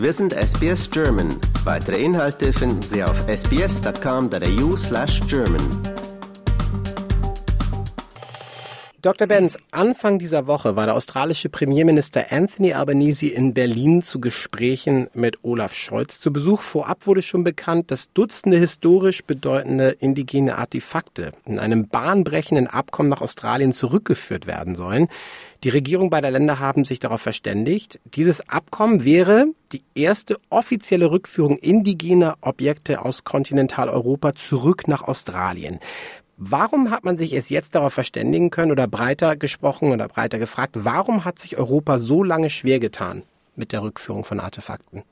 Wir sind SBS German. Weitere Inhalte finden Sie auf sbs.com.au Dr. Benz, Anfang dieser Woche war der australische Premierminister Anthony Albanese in Berlin zu Gesprächen mit Olaf Scholz zu Besuch. Vorab wurde schon bekannt, dass Dutzende historisch bedeutende indigene Artefakte in einem bahnbrechenden Abkommen nach Australien zurückgeführt werden sollen. Die Regierung beider Länder haben sich darauf verständigt. Dieses Abkommen wäre die erste offizielle Rückführung indigener Objekte aus Kontinentaleuropa zurück nach Australien. Warum hat man sich erst jetzt darauf verständigen können oder breiter gesprochen oder breiter gefragt, warum hat sich Europa so lange schwer getan mit der Rückführung von Artefakten?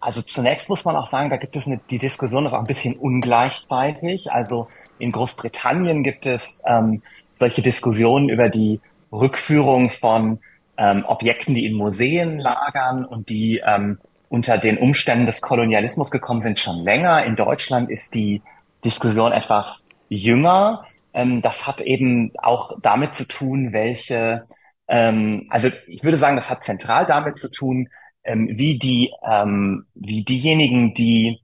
Also zunächst muss man auch sagen, da gibt es eine, die Diskussion ist auch ein bisschen ungleichzeitig. Also in Großbritannien gibt es ähm, solche Diskussionen über die Rückführung von ähm, Objekten, die in Museen lagern und die ähm, unter den Umständen des Kolonialismus gekommen sind, schon länger. In Deutschland ist die Diskussion etwas jünger. Ähm, das hat eben auch damit zu tun, welche, ähm, also ich würde sagen, das hat zentral damit zu tun, ähm, wie die, ähm, wie diejenigen, die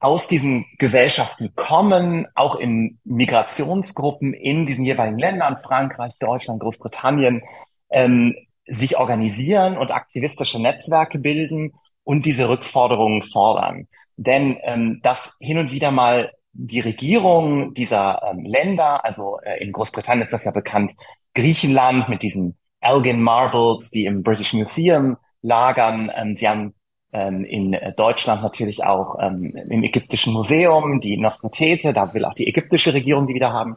aus diesen Gesellschaften kommen, auch in Migrationsgruppen in diesen jeweiligen Ländern, Frankreich, Deutschland, Großbritannien, ähm, sich organisieren und aktivistische Netzwerke bilden und diese Rückforderungen fordern. Denn ähm, das hin und wieder mal die Regierung dieser ähm, Länder, also äh, in Großbritannien ist das ja bekannt, Griechenland mit diesen Elgin Marbles, die im British Museum lagern. Ähm, sie haben ähm, in Deutschland natürlich auch ähm, im Ägyptischen Museum die Nofretete, da will auch die ägyptische Regierung die wieder haben.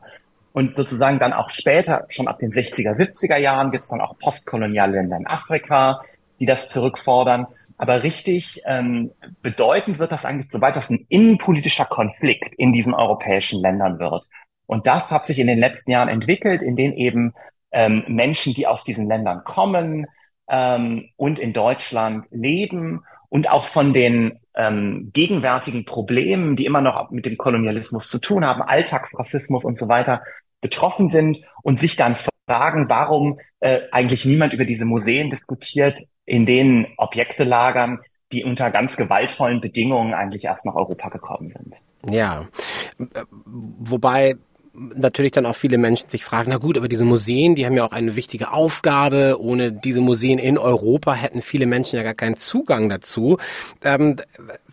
Und sozusagen dann auch später, schon ab den 60er, 70er Jahren, gibt es dann auch postkoloniale Länder in Afrika, die das zurückfordern. Aber richtig ähm, bedeutend wird das eigentlich, sobald das ein innenpolitischer Konflikt in diesen europäischen Ländern wird. Und das hat sich in den letzten Jahren entwickelt, in denen eben ähm, Menschen, die aus diesen Ländern kommen ähm, und in Deutschland leben und auch von den ähm, gegenwärtigen Problemen, die immer noch mit dem Kolonialismus zu tun haben, Alltagsrassismus und so weiter, betroffen sind und sich dann fragen, warum äh, eigentlich niemand über diese Museen diskutiert, in denen Objekte lagern, die unter ganz gewaltvollen Bedingungen eigentlich erst nach Europa gekommen sind. Ja, wobei natürlich dann auch viele Menschen sich fragen, na gut, aber diese Museen, die haben ja auch eine wichtige Aufgabe. Ohne diese Museen in Europa hätten viele Menschen ja gar keinen Zugang dazu. Ähm,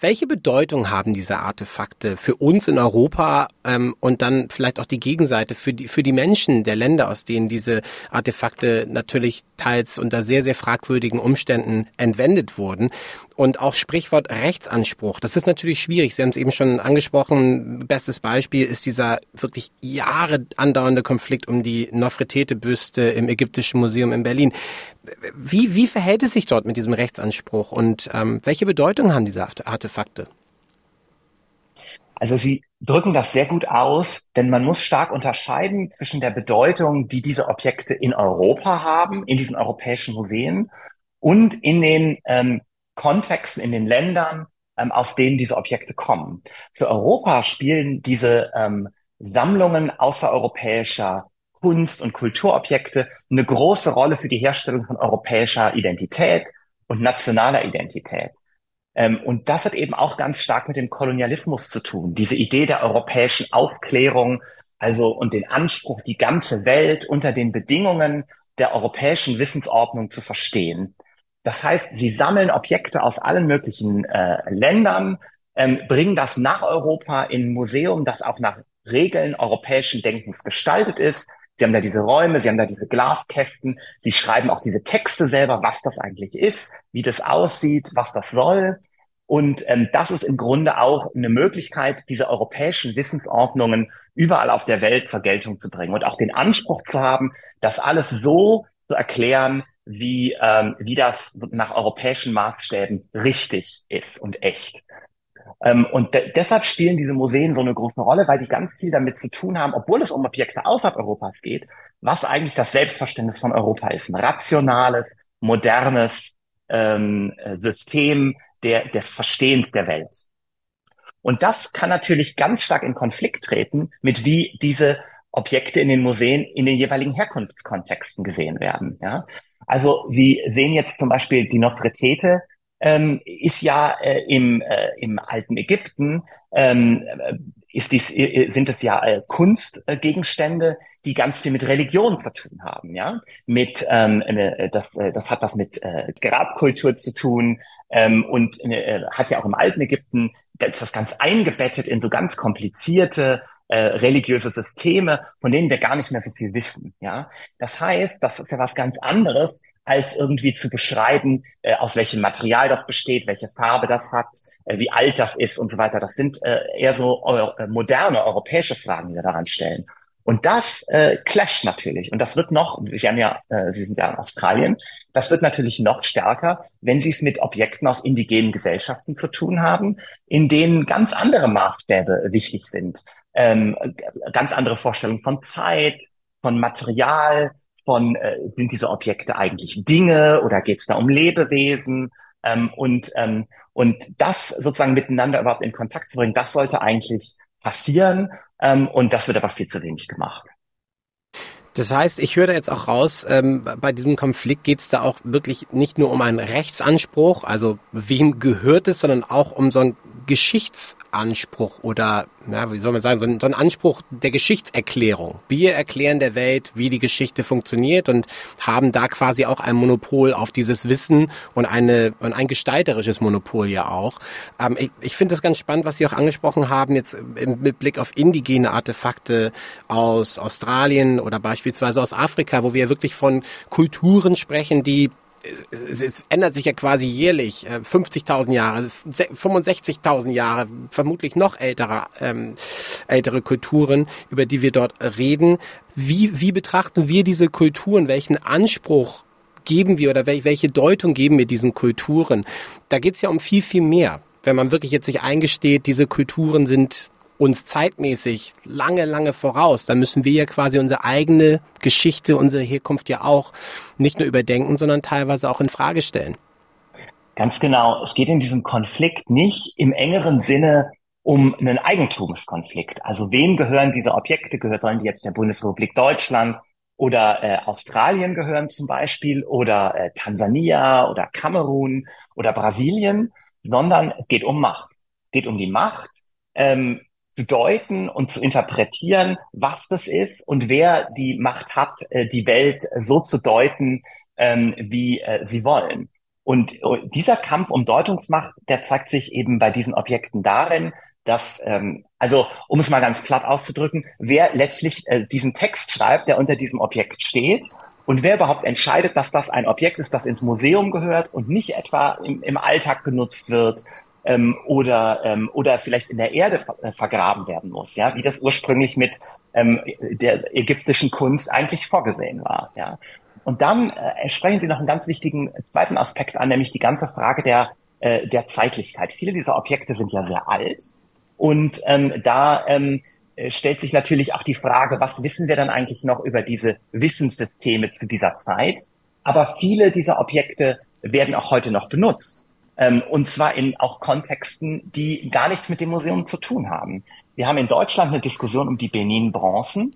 welche Bedeutung haben diese Artefakte für uns in Europa ähm, und dann vielleicht auch die Gegenseite für die, für die Menschen der Länder, aus denen diese Artefakte natürlich teils unter sehr, sehr fragwürdigen Umständen entwendet wurden? Und auch Sprichwort Rechtsanspruch. Das ist natürlich schwierig. Sie haben es eben schon angesprochen. Bestes Beispiel ist dieser wirklich Jahre andauernde Konflikt um die Nofretete-Büste im Ägyptischen Museum in Berlin. Wie, wie verhält es sich dort mit diesem Rechtsanspruch und ähm, welche Bedeutung haben diese Artefakte? Also Sie drücken das sehr gut aus, denn man muss stark unterscheiden zwischen der Bedeutung, die diese Objekte in Europa haben, in diesen europäischen Museen und in den ähm, Kontexten, in den Ländern, ähm, aus denen diese Objekte kommen. Für Europa spielen diese ähm, Sammlungen außereuropäischer Kunst- und Kulturobjekte eine große Rolle für die Herstellung von europäischer Identität und nationaler Identität. Ähm, und das hat eben auch ganz stark mit dem Kolonialismus zu tun. Diese Idee der europäischen Aufklärung, also und den Anspruch, die ganze Welt unter den Bedingungen der europäischen Wissensordnung zu verstehen. Das heißt, sie sammeln Objekte aus allen möglichen äh, Ländern, ähm, bringen das nach Europa in ein Museum, das auch nach Regeln europäischen Denkens gestaltet ist. Sie haben da diese Räume, sie haben da diese Glaskästen, sie schreiben auch diese Texte selber, was das eigentlich ist, wie das aussieht, was das soll. Und ähm, das ist im Grunde auch eine Möglichkeit, diese europäischen Wissensordnungen überall auf der Welt zur Geltung zu bringen und auch den Anspruch zu haben, das alles so zu erklären, wie, ähm, wie das nach europäischen Maßstäben richtig ist und echt. Ähm, und de deshalb spielen diese Museen so eine große Rolle, weil die ganz viel damit zu tun haben, obwohl es um Objekte außerhalb Europas geht, was eigentlich das Selbstverständnis von Europa ist. Ein rationales, modernes ähm, System der, des Verstehens der Welt. Und das kann natürlich ganz stark in Konflikt treten mit wie diese Objekte in den Museen in den jeweiligen Herkunftskontexten gesehen werden. Ja? Also Sie sehen jetzt zum Beispiel die Nofretete ähm, ist ja äh, im, äh, im alten Ägypten, äh, im, äh, ähm, ist dies, sind es ja äh, Kunstgegenstände, die ganz viel mit Religion zu tun haben, ja. Mit ähm, äh, das, äh, das hat was mit äh, Grabkultur zu tun ähm, und äh, hat ja auch im alten Ägypten, da ist das ganz eingebettet in so ganz komplizierte äh, religiöse Systeme, von denen wir gar nicht mehr so viel wissen. Ja, das heißt, das ist ja was ganz anderes, als irgendwie zu beschreiben, äh, aus welchem Material das besteht, welche Farbe das hat, äh, wie alt das ist und so weiter. Das sind äh, eher so äh, moderne europäische Fragen, die wir daran stellen. Und das äh, clasht natürlich. Und das wird noch, Sie haben ja, äh, Sie sind ja in Australien, das wird natürlich noch stärker, wenn Sie es mit Objekten aus indigenen Gesellschaften zu tun haben, in denen ganz andere Maßstäbe wichtig sind. Ähm, ganz andere Vorstellungen von Zeit, von Material, von äh, sind diese Objekte eigentlich Dinge oder geht es da um Lebewesen? Ähm, und, ähm, und das sozusagen miteinander überhaupt in Kontakt zu bringen, das sollte eigentlich passieren. Ähm, und das wird aber viel zu wenig gemacht. Das heißt, ich höre da jetzt auch raus, ähm, bei diesem Konflikt geht es da auch wirklich nicht nur um einen Rechtsanspruch, also wem gehört es, sondern auch um so ein Geschichtsanspruch oder, ja, wie soll man sagen, so ein, so ein Anspruch der Geschichtserklärung. Wir erklären der Welt, wie die Geschichte funktioniert und haben da quasi auch ein Monopol auf dieses Wissen und, eine, und ein gestalterisches Monopol ja auch. Ähm, ich ich finde das ganz spannend, was Sie auch angesprochen haben, jetzt mit Blick auf indigene Artefakte aus Australien oder beispielsweise aus Afrika, wo wir wirklich von Kulturen sprechen, die es, es ändert sich ja quasi jährlich, 50.000 äh, Jahre, 65.000 Jahre, vermutlich noch ältere, ähm, ältere Kulturen, über die wir dort reden. Wie, wie betrachten wir diese Kulturen? Welchen Anspruch geben wir oder welche Deutung geben wir diesen Kulturen? Da geht es ja um viel, viel mehr. Wenn man wirklich jetzt sich eingesteht, diese Kulturen sind uns zeitmäßig lange, lange voraus. Da müssen wir ja quasi unsere eigene Geschichte, unsere Herkunft ja auch nicht nur überdenken, sondern teilweise auch in Frage stellen. Ganz genau. Es geht in diesem Konflikt nicht im engeren Sinne um einen Eigentumskonflikt. Also wem gehören diese Objekte? Gehören sollen die jetzt der Bundesrepublik Deutschland oder äh, Australien gehören zum Beispiel oder äh, Tansania oder Kamerun oder Brasilien, sondern geht um Macht. Geht um die Macht, ähm, zu deuten und zu interpretieren, was das ist und wer die Macht hat, äh, die Welt so zu deuten, ähm, wie äh, sie wollen. Und dieser Kampf um Deutungsmacht, der zeigt sich eben bei diesen Objekten darin, dass, ähm, also um es mal ganz platt auszudrücken, wer letztlich äh, diesen Text schreibt, der unter diesem Objekt steht und wer überhaupt entscheidet, dass das ein Objekt ist, das ins Museum gehört und nicht etwa im, im Alltag genutzt wird ähm, oder ähm, oder vielleicht in der Erde ver äh, vergraben werden muss, ja, wie das ursprünglich mit ähm, der ägyptischen Kunst eigentlich vorgesehen war, ja. Und dann äh, sprechen Sie noch einen ganz wichtigen zweiten Aspekt an, nämlich die ganze Frage der äh, der Zeitlichkeit. Viele dieser Objekte sind ja sehr alt und ähm, da ähm, äh, stellt sich natürlich auch die Frage, was wissen wir dann eigentlich noch über diese Wissenssysteme zu dieser Zeit? Aber viele dieser Objekte werden auch heute noch benutzt. Ähm, und zwar in auch Kontexten, die gar nichts mit dem Museum zu tun haben. Wir haben in Deutschland eine Diskussion um die Benin-Bronzen.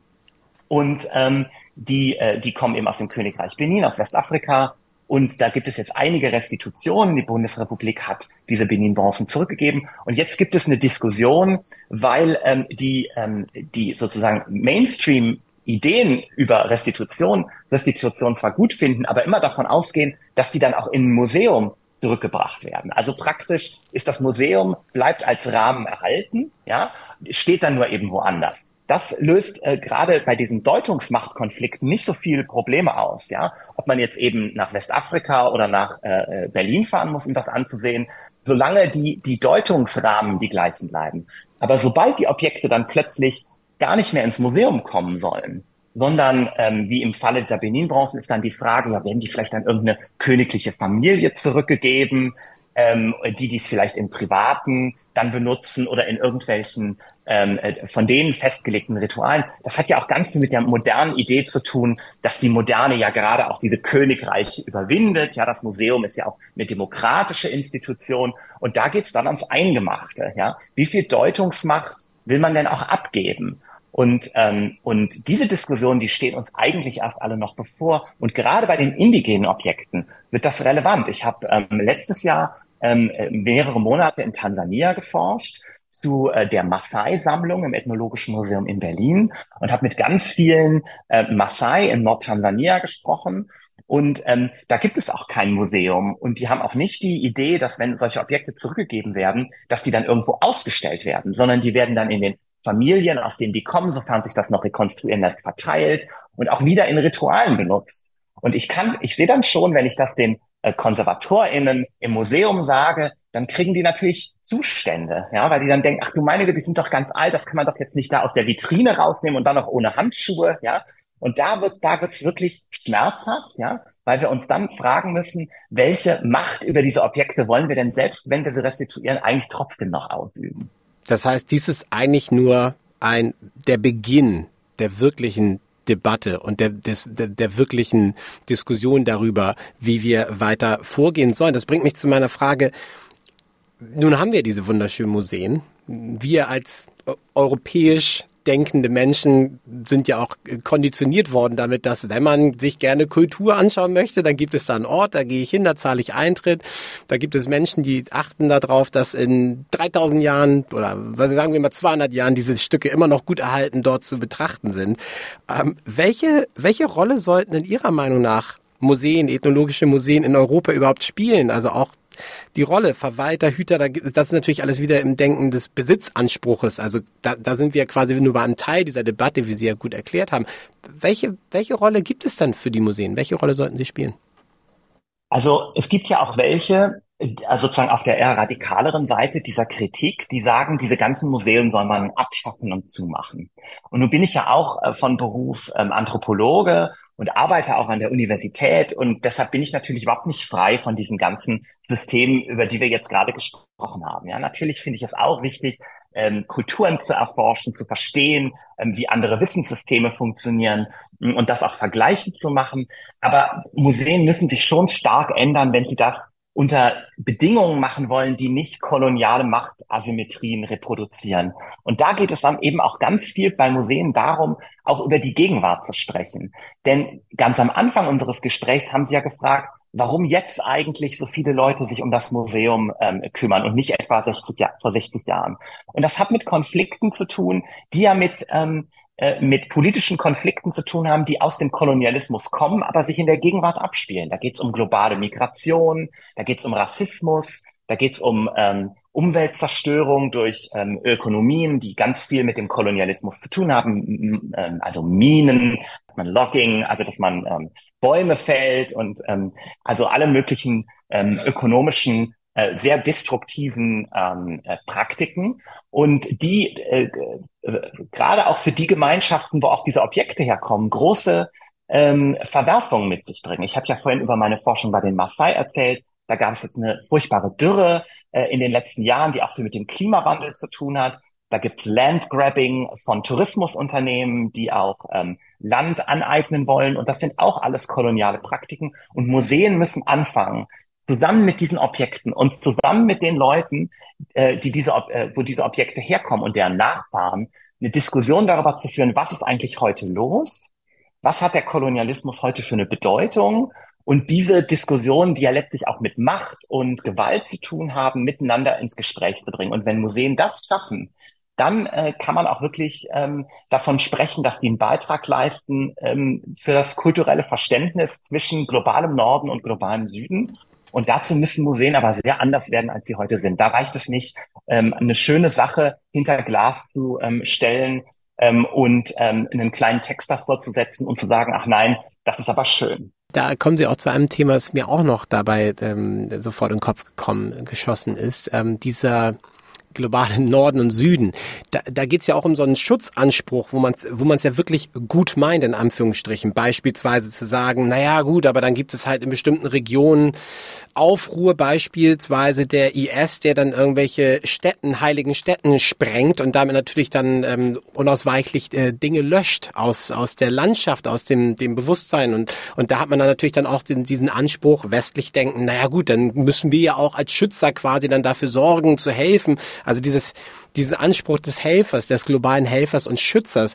Und ähm, die, äh, die kommen eben aus dem Königreich Benin, aus Westafrika. Und da gibt es jetzt einige Restitutionen. Die Bundesrepublik hat diese Benin-Bronzen zurückgegeben. Und jetzt gibt es eine Diskussion, weil ähm, die, ähm, die sozusagen Mainstream Ideen über Restitution, Restitution zwar gut finden, aber immer davon ausgehen, dass die dann auch in ein Museum zurückgebracht werden. Also praktisch ist das Museum, bleibt als Rahmen erhalten, ja, steht dann nur eben woanders. Das löst äh, gerade bei diesen Deutungsmachtkonflikten nicht so viele Probleme aus, ja. Ob man jetzt eben nach Westafrika oder nach äh, äh, Berlin fahren muss, um das anzusehen, solange die, die Deutungsrahmen die gleichen bleiben. Aber sobald die Objekte dann plötzlich gar nicht mehr ins Museum kommen sollen, sondern ähm, wie im Falle dieser Benin-Bronzen ist dann die Frage, ja, werden die vielleicht an irgendeine königliche Familie zurückgegeben, ähm, die dies vielleicht im Privaten dann benutzen oder in irgendwelchen ähm, äh, von denen festgelegten Ritualen. Das hat ja auch ganz viel mit der modernen Idee zu tun, dass die Moderne ja gerade auch diese Königreiche überwindet. Ja, das Museum ist ja auch eine demokratische Institution und da geht's dann ans Eingemachte. Ja, wie viel Deutungsmacht will man denn auch abgeben? Und, ähm, und diese Diskussion, die steht uns eigentlich erst alle noch bevor. Und gerade bei den indigenen Objekten wird das relevant. Ich habe ähm, letztes Jahr ähm, mehrere Monate in Tansania geforscht zu äh, der Maasai-Sammlung im Ethnologischen Museum in Berlin und habe mit ganz vielen äh, Maasai in Nordtansania gesprochen. Und ähm, da gibt es auch kein Museum. Und die haben auch nicht die Idee, dass wenn solche Objekte zurückgegeben werden, dass die dann irgendwo ausgestellt werden, sondern die werden dann in den Familien, aus denen die kommen, sofern sich das noch rekonstruieren lässt, verteilt und auch wieder in Ritualen benutzt. Und ich kann, ich sehe dann schon, wenn ich das den äh, KonservatorInnen im Museum sage, dann kriegen die natürlich Zustände, ja, weil die dann denken, ach du meine Güte, die sind doch ganz alt, das kann man doch jetzt nicht da aus der Vitrine rausnehmen und dann noch ohne Handschuhe, ja. Und da wird, da wird's wirklich schmerzhaft, ja, weil wir uns dann fragen müssen, welche Macht über diese Objekte wollen wir denn selbst, wenn wir sie restituieren, eigentlich trotzdem noch ausüben. Das heißt, dies ist eigentlich nur ein, der Beginn der wirklichen Debatte und der, des, der, der wirklichen Diskussion darüber, wie wir weiter vorgehen sollen. Das bringt mich zu meiner Frage, nun haben wir diese wunderschönen Museen. Wir als europäisch denkende Menschen sind ja auch konditioniert worden damit, dass wenn man sich gerne Kultur anschauen möchte, dann gibt es da einen Ort, da gehe ich hin, da zahle ich Eintritt. Da gibt es Menschen, die achten darauf, dass in 3000 Jahren oder sagen wir mal 200 Jahren diese Stücke immer noch gut erhalten dort zu betrachten sind. Ähm, welche, welche Rolle sollten in Ihrer Meinung nach Museen, ethnologische Museen in Europa überhaupt spielen? Also auch die Rolle Verwalter, Hüter, das ist natürlich alles wieder im Denken des Besitzanspruches. Also da, da sind wir quasi nur bei einem Teil dieser Debatte, wie Sie ja gut erklärt haben. Welche, welche Rolle gibt es dann für die Museen? Welche Rolle sollten sie spielen? Also es gibt ja auch welche, also sozusagen auf der eher radikaleren Seite dieser Kritik, die sagen, diese ganzen Museen soll man abschaffen und zumachen. Und nun bin ich ja auch äh, von Beruf ähm, Anthropologe und arbeite auch an der Universität und deshalb bin ich natürlich überhaupt nicht frei von diesen ganzen Systemen, über die wir jetzt gerade gesprochen haben. Ja, natürlich finde ich es auch wichtig, ähm, Kulturen zu erforschen, zu verstehen, ähm, wie andere Wissenssysteme funktionieren und das auch vergleichen zu machen. Aber Museen müssen sich schon stark ändern, wenn sie das unter Bedingungen machen wollen, die nicht koloniale Machtasymmetrien reproduzieren. Und da geht es dann eben auch ganz viel bei Museen darum, auch über die Gegenwart zu sprechen. Denn ganz am Anfang unseres Gesprächs haben Sie ja gefragt, warum jetzt eigentlich so viele Leute sich um das Museum ähm, kümmern und nicht etwa 60 Jahr, vor 60 Jahren. Und das hat mit Konflikten zu tun, die ja mit ähm, äh, mit politischen Konflikten zu tun haben, die aus dem Kolonialismus kommen, aber sich in der Gegenwart abspielen. Da geht es um globale Migration, da geht es um Rassismus, da geht es um ähm, Umweltzerstörung durch ähm, Ökonomien, die ganz viel mit dem Kolonialismus zu tun haben, ähm, also Minen, Logging, also dass man ähm, Bäume fällt und ähm, also alle möglichen ähm, ökonomischen äh, sehr destruktiven ähm, äh, Praktiken und die äh, äh, gerade auch für die Gemeinschaften, wo auch diese Objekte herkommen, große ähm, Verwerfungen mit sich bringen. Ich habe ja vorhin über meine Forschung bei den Maasai erzählt. Da gab es jetzt eine furchtbare Dürre äh, in den letzten Jahren, die auch viel mit dem Klimawandel zu tun hat. Da gibt's Landgrabbing von Tourismusunternehmen, die auch ähm, Land aneignen wollen. Und das sind auch alles koloniale Praktiken. Und Museen müssen anfangen, zusammen mit diesen Objekten und zusammen mit den Leuten, äh, die diese, äh, wo diese Objekte herkommen und deren Nachfahren, eine Diskussion darüber zu führen, was ist eigentlich heute los? Was hat der Kolonialismus heute für eine Bedeutung? Und diese Diskussionen, die ja letztlich auch mit Macht und Gewalt zu tun haben, miteinander ins Gespräch zu bringen. Und wenn Museen das schaffen, dann äh, kann man auch wirklich ähm, davon sprechen, dass die einen Beitrag leisten ähm, für das kulturelle Verständnis zwischen globalem Norden und globalem Süden und dazu müssen Museen aber sehr anders werden, als sie heute sind. Da reicht es nicht, ähm, eine schöne Sache hinter Glas zu ähm, stellen ähm, und ähm, einen kleinen Text davor zu setzen und zu sagen, ach nein, das ist aber schön. Da kommen Sie auch zu einem Thema, das mir auch noch dabei ähm, sofort in den Kopf gekommen, geschossen ist. Ähm, dieser globalen Norden und Süden. Da, da geht es ja auch um so einen Schutzanspruch, wo man es wo man's ja wirklich gut meint, in Anführungsstrichen. Beispielsweise zu sagen, naja gut, aber dann gibt es halt in bestimmten Regionen Aufruhr, beispielsweise der IS, der dann irgendwelche Städten, heiligen Städten sprengt und damit natürlich dann ähm, unausweichlich äh, Dinge löscht aus, aus der Landschaft, aus dem, dem Bewusstsein. Und, und da hat man dann natürlich dann auch den, diesen Anspruch, westlich denken, naja gut, dann müssen wir ja auch als Schützer quasi dann dafür sorgen, zu helfen. Also dieses, diesen Anspruch des Helfers, des globalen Helfers und Schützers.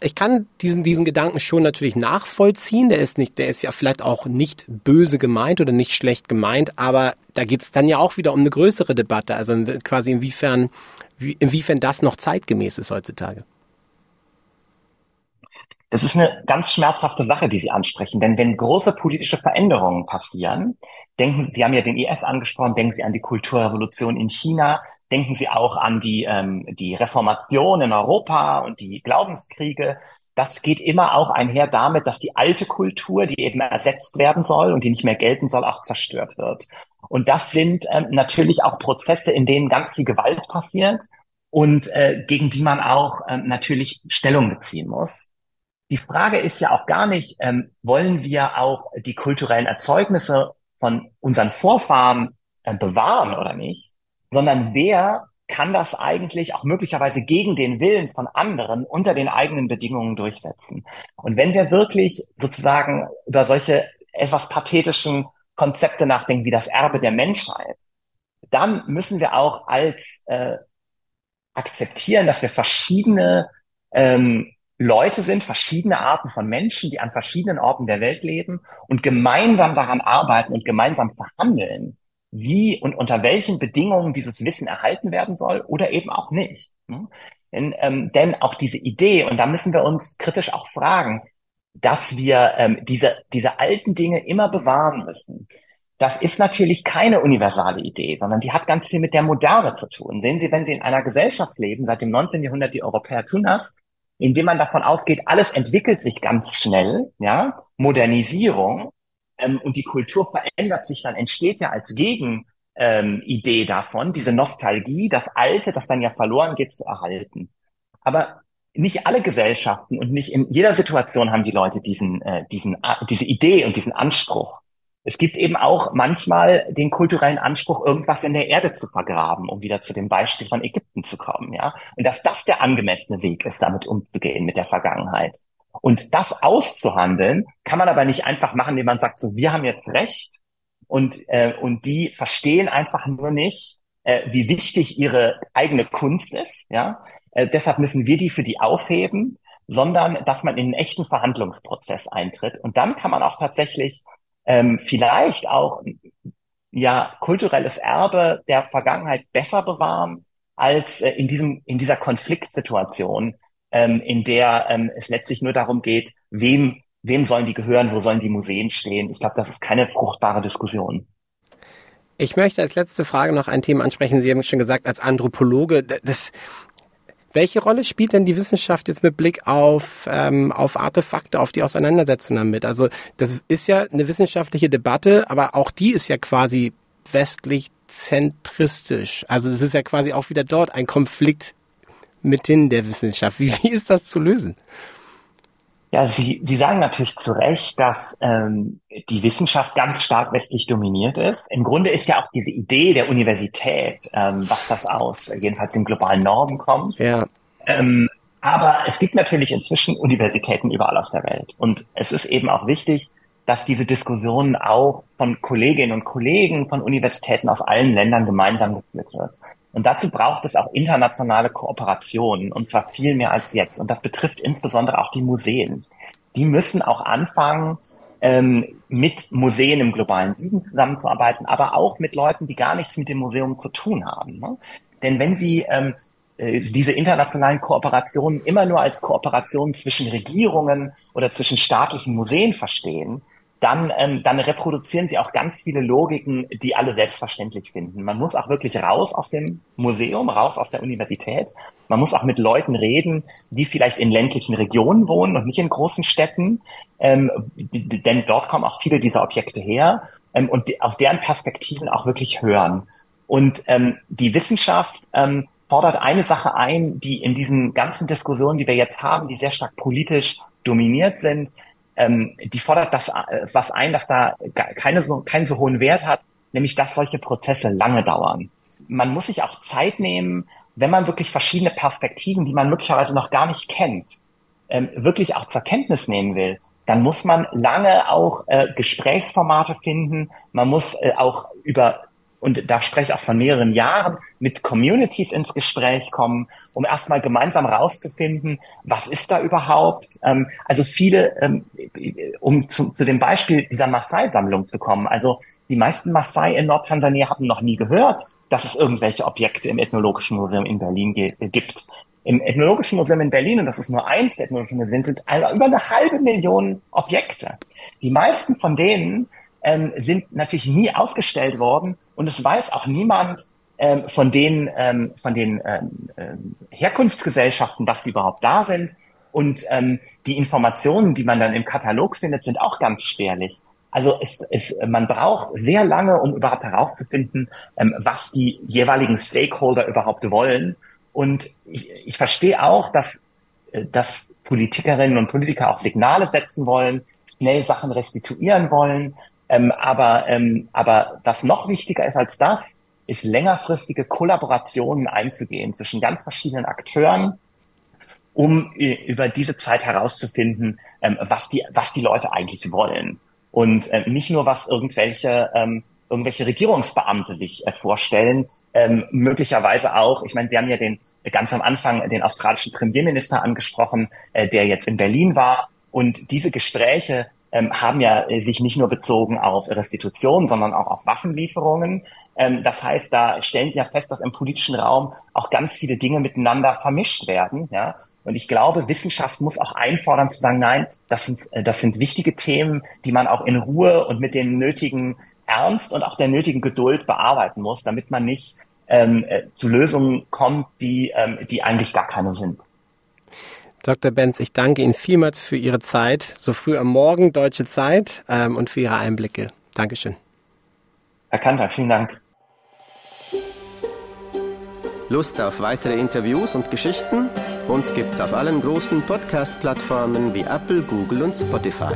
Ich kann diesen, diesen Gedanken schon natürlich nachvollziehen. Der ist nicht, der ist ja vielleicht auch nicht böse gemeint oder nicht schlecht gemeint, aber da geht's dann ja auch wieder um eine größere Debatte. Also quasi inwiefern, inwiefern das noch zeitgemäß ist heutzutage. Das ist eine ganz schmerzhafte Sache, die Sie ansprechen. Denn wenn große politische Veränderungen passieren, denken, Sie haben ja den IS angesprochen, denken Sie an die Kulturrevolution in China, denken Sie auch an die, ähm, die Reformation in Europa und die Glaubenskriege. Das geht immer auch einher damit, dass die alte Kultur, die eben ersetzt werden soll und die nicht mehr gelten soll, auch zerstört wird. Und das sind ähm, natürlich auch Prozesse, in denen ganz viel Gewalt passiert und äh, gegen die man auch äh, natürlich Stellung beziehen muss die Frage ist ja auch gar nicht, ähm, wollen wir auch die kulturellen Erzeugnisse von unseren Vorfahren äh, bewahren oder nicht, sondern wer kann das eigentlich auch möglicherweise gegen den Willen von anderen unter den eigenen Bedingungen durchsetzen. Und wenn wir wirklich sozusagen über solche etwas pathetischen Konzepte nachdenken wie das Erbe der Menschheit, dann müssen wir auch als äh, akzeptieren, dass wir verschiedene ähm, Leute sind, verschiedene Arten von Menschen, die an verschiedenen Orten der Welt leben und gemeinsam daran arbeiten und gemeinsam verhandeln, wie und unter welchen Bedingungen dieses Wissen erhalten werden soll oder eben auch nicht. Hm? Denn, ähm, denn auch diese Idee, und da müssen wir uns kritisch auch fragen, dass wir ähm, diese, diese alten Dinge immer bewahren müssen. Das ist natürlich keine universale Idee, sondern die hat ganz viel mit der Moderne zu tun. Sehen Sie, wenn Sie in einer Gesellschaft leben, seit dem 19. Jahrhundert, die Europäer tun das, indem man davon ausgeht, alles entwickelt sich ganz schnell, ja, Modernisierung, ähm, und die Kultur verändert sich, dann entsteht ja als Gegen ähm, davon, diese Nostalgie, das Alte, das dann ja verloren geht, zu erhalten. Aber nicht alle Gesellschaften und nicht in jeder Situation haben die Leute diesen, äh, diesen, äh, diese Idee und diesen Anspruch. Es gibt eben auch manchmal den kulturellen Anspruch, irgendwas in der Erde zu vergraben, um wieder zu dem Beispiel von Ägypten zu kommen, ja. Und dass das der angemessene Weg ist, damit umzugehen mit der Vergangenheit. Und das auszuhandeln, kann man aber nicht einfach machen, indem man sagt, so, wir haben jetzt Recht und, äh, und die verstehen einfach nur nicht, äh, wie wichtig ihre eigene Kunst ist, ja. Äh, deshalb müssen wir die für die aufheben, sondern dass man in einen echten Verhandlungsprozess eintritt. Und dann kann man auch tatsächlich ähm, vielleicht auch ja kulturelles Erbe der Vergangenheit besser bewahren als äh, in diesem in dieser Konfliktsituation, ähm, in der ähm, es letztlich nur darum geht, wem wem sollen die gehören, wo sollen die Museen stehen. Ich glaube, das ist keine fruchtbare Diskussion. Ich möchte als letzte Frage noch ein Thema ansprechen. Sie haben schon gesagt, als Anthropologe, das welche Rolle spielt denn die Wissenschaft jetzt mit Blick auf, ähm, auf Artefakte, auf die Auseinandersetzung damit? Also das ist ja eine wissenschaftliche Debatte, aber auch die ist ja quasi westlich zentristisch. Also es ist ja quasi auch wieder dort ein Konflikt mithin der Wissenschaft. Wie, wie ist das zu lösen? Ja, Sie, Sie sagen natürlich zu Recht, dass ähm, die Wissenschaft ganz stark westlich dominiert ist. Im Grunde ist ja auch diese Idee der Universität, ähm, was das aus jedenfalls dem globalen Norden kommt. Ja. Ähm, aber es gibt natürlich inzwischen Universitäten überall auf der Welt. Und es ist eben auch wichtig, dass diese Diskussion auch von Kolleginnen und Kollegen von Universitäten aus allen Ländern gemeinsam geführt wird. Und dazu braucht es auch internationale Kooperationen, und zwar viel mehr als jetzt. Und das betrifft insbesondere auch die Museen. Die müssen auch anfangen, ähm, mit Museen im globalen Süden zusammenzuarbeiten, aber auch mit Leuten, die gar nichts mit dem Museum zu tun haben. Ne? Denn wenn sie ähm, äh, diese internationalen Kooperationen immer nur als Kooperationen zwischen Regierungen oder zwischen staatlichen Museen verstehen, dann, ähm, dann reproduzieren sie auch ganz viele Logiken, die alle selbstverständlich finden. Man muss auch wirklich raus aus dem Museum, raus aus der Universität. Man muss auch mit Leuten reden, die vielleicht in ländlichen Regionen wohnen und nicht in großen Städten, ähm, denn dort kommen auch viele dieser Objekte her ähm, und die, auf deren Perspektiven auch wirklich hören. Und ähm, die Wissenschaft ähm, fordert eine Sache ein, die in diesen ganzen Diskussionen, die wir jetzt haben, die sehr stark politisch dominiert sind, ähm, die fordert das äh, was ein, dass da keine so, keinen so hohen Wert hat, nämlich dass solche Prozesse lange dauern. Man muss sich auch Zeit nehmen, wenn man wirklich verschiedene Perspektiven, die man möglicherweise noch gar nicht kennt, ähm, wirklich auch zur Kenntnis nehmen will, dann muss man lange auch äh, Gesprächsformate finden. Man muss äh, auch über und da spreche ich auch von mehreren Jahren, mit Communities ins Gespräch kommen, um erstmal gemeinsam rauszufinden, was ist da überhaupt. Ähm, also viele, ähm, um zu, zu dem Beispiel dieser Maasai-Sammlung zu kommen, also die meisten Maasai in Nordtansania haben noch nie gehört, dass es irgendwelche Objekte im Ethnologischen Museum in Berlin gibt. Im Ethnologischen Museum in Berlin, und das ist nur eins der Ethnologischen Museen, sind über eine halbe Million Objekte. Die meisten von denen ähm, sind natürlich nie ausgestellt worden und es weiß auch niemand ähm, von den, ähm, von den ähm, äh, Herkunftsgesellschaften, dass die überhaupt da sind. Und ähm, die Informationen, die man dann im Katalog findet, sind auch ganz spärlich. Also es, es, man braucht sehr lange, um überhaupt herauszufinden, ähm, was die jeweiligen Stakeholder überhaupt wollen. Und ich, ich verstehe auch, dass, äh, dass Politikerinnen und Politiker auch Signale setzen wollen, schnell Sachen restituieren wollen. Ähm, aber, ähm, aber was noch wichtiger ist als das, ist längerfristige Kollaborationen einzugehen zwischen ganz verschiedenen Akteuren, um über diese Zeit herauszufinden, ähm, was, die, was die Leute eigentlich wollen. Und äh, nicht nur, was irgendwelche, ähm, irgendwelche Regierungsbeamte sich äh, vorstellen, ähm, möglicherweise auch, ich meine, Sie haben ja den ganz am Anfang den australischen Premierminister angesprochen, äh, der jetzt in Berlin war. Und diese Gespräche ähm, haben ja äh, sich nicht nur bezogen auf Restitution, sondern auch auf Waffenlieferungen. Ähm, das heißt, da stellen Sie ja fest, dass im politischen Raum auch ganz viele Dinge miteinander vermischt werden. Ja? Und ich glaube, Wissenschaft muss auch einfordern zu sagen, nein, das sind, äh, das sind wichtige Themen, die man auch in Ruhe und mit dem nötigen Ernst und auch der nötigen Geduld bearbeiten muss, damit man nicht ähm, äh, zu Lösungen kommt, die, ähm, die eigentlich gar keine sind. Dr. Benz, ich danke Ihnen vielmals für Ihre Zeit, so früh am Morgen, deutsche Zeit, ähm, und für Ihre Einblicke. Dankeschön. Herr Kanter, vielen Dank. Lust auf weitere Interviews und Geschichten? Uns gibt's auf allen großen Podcast-Plattformen wie Apple, Google und Spotify.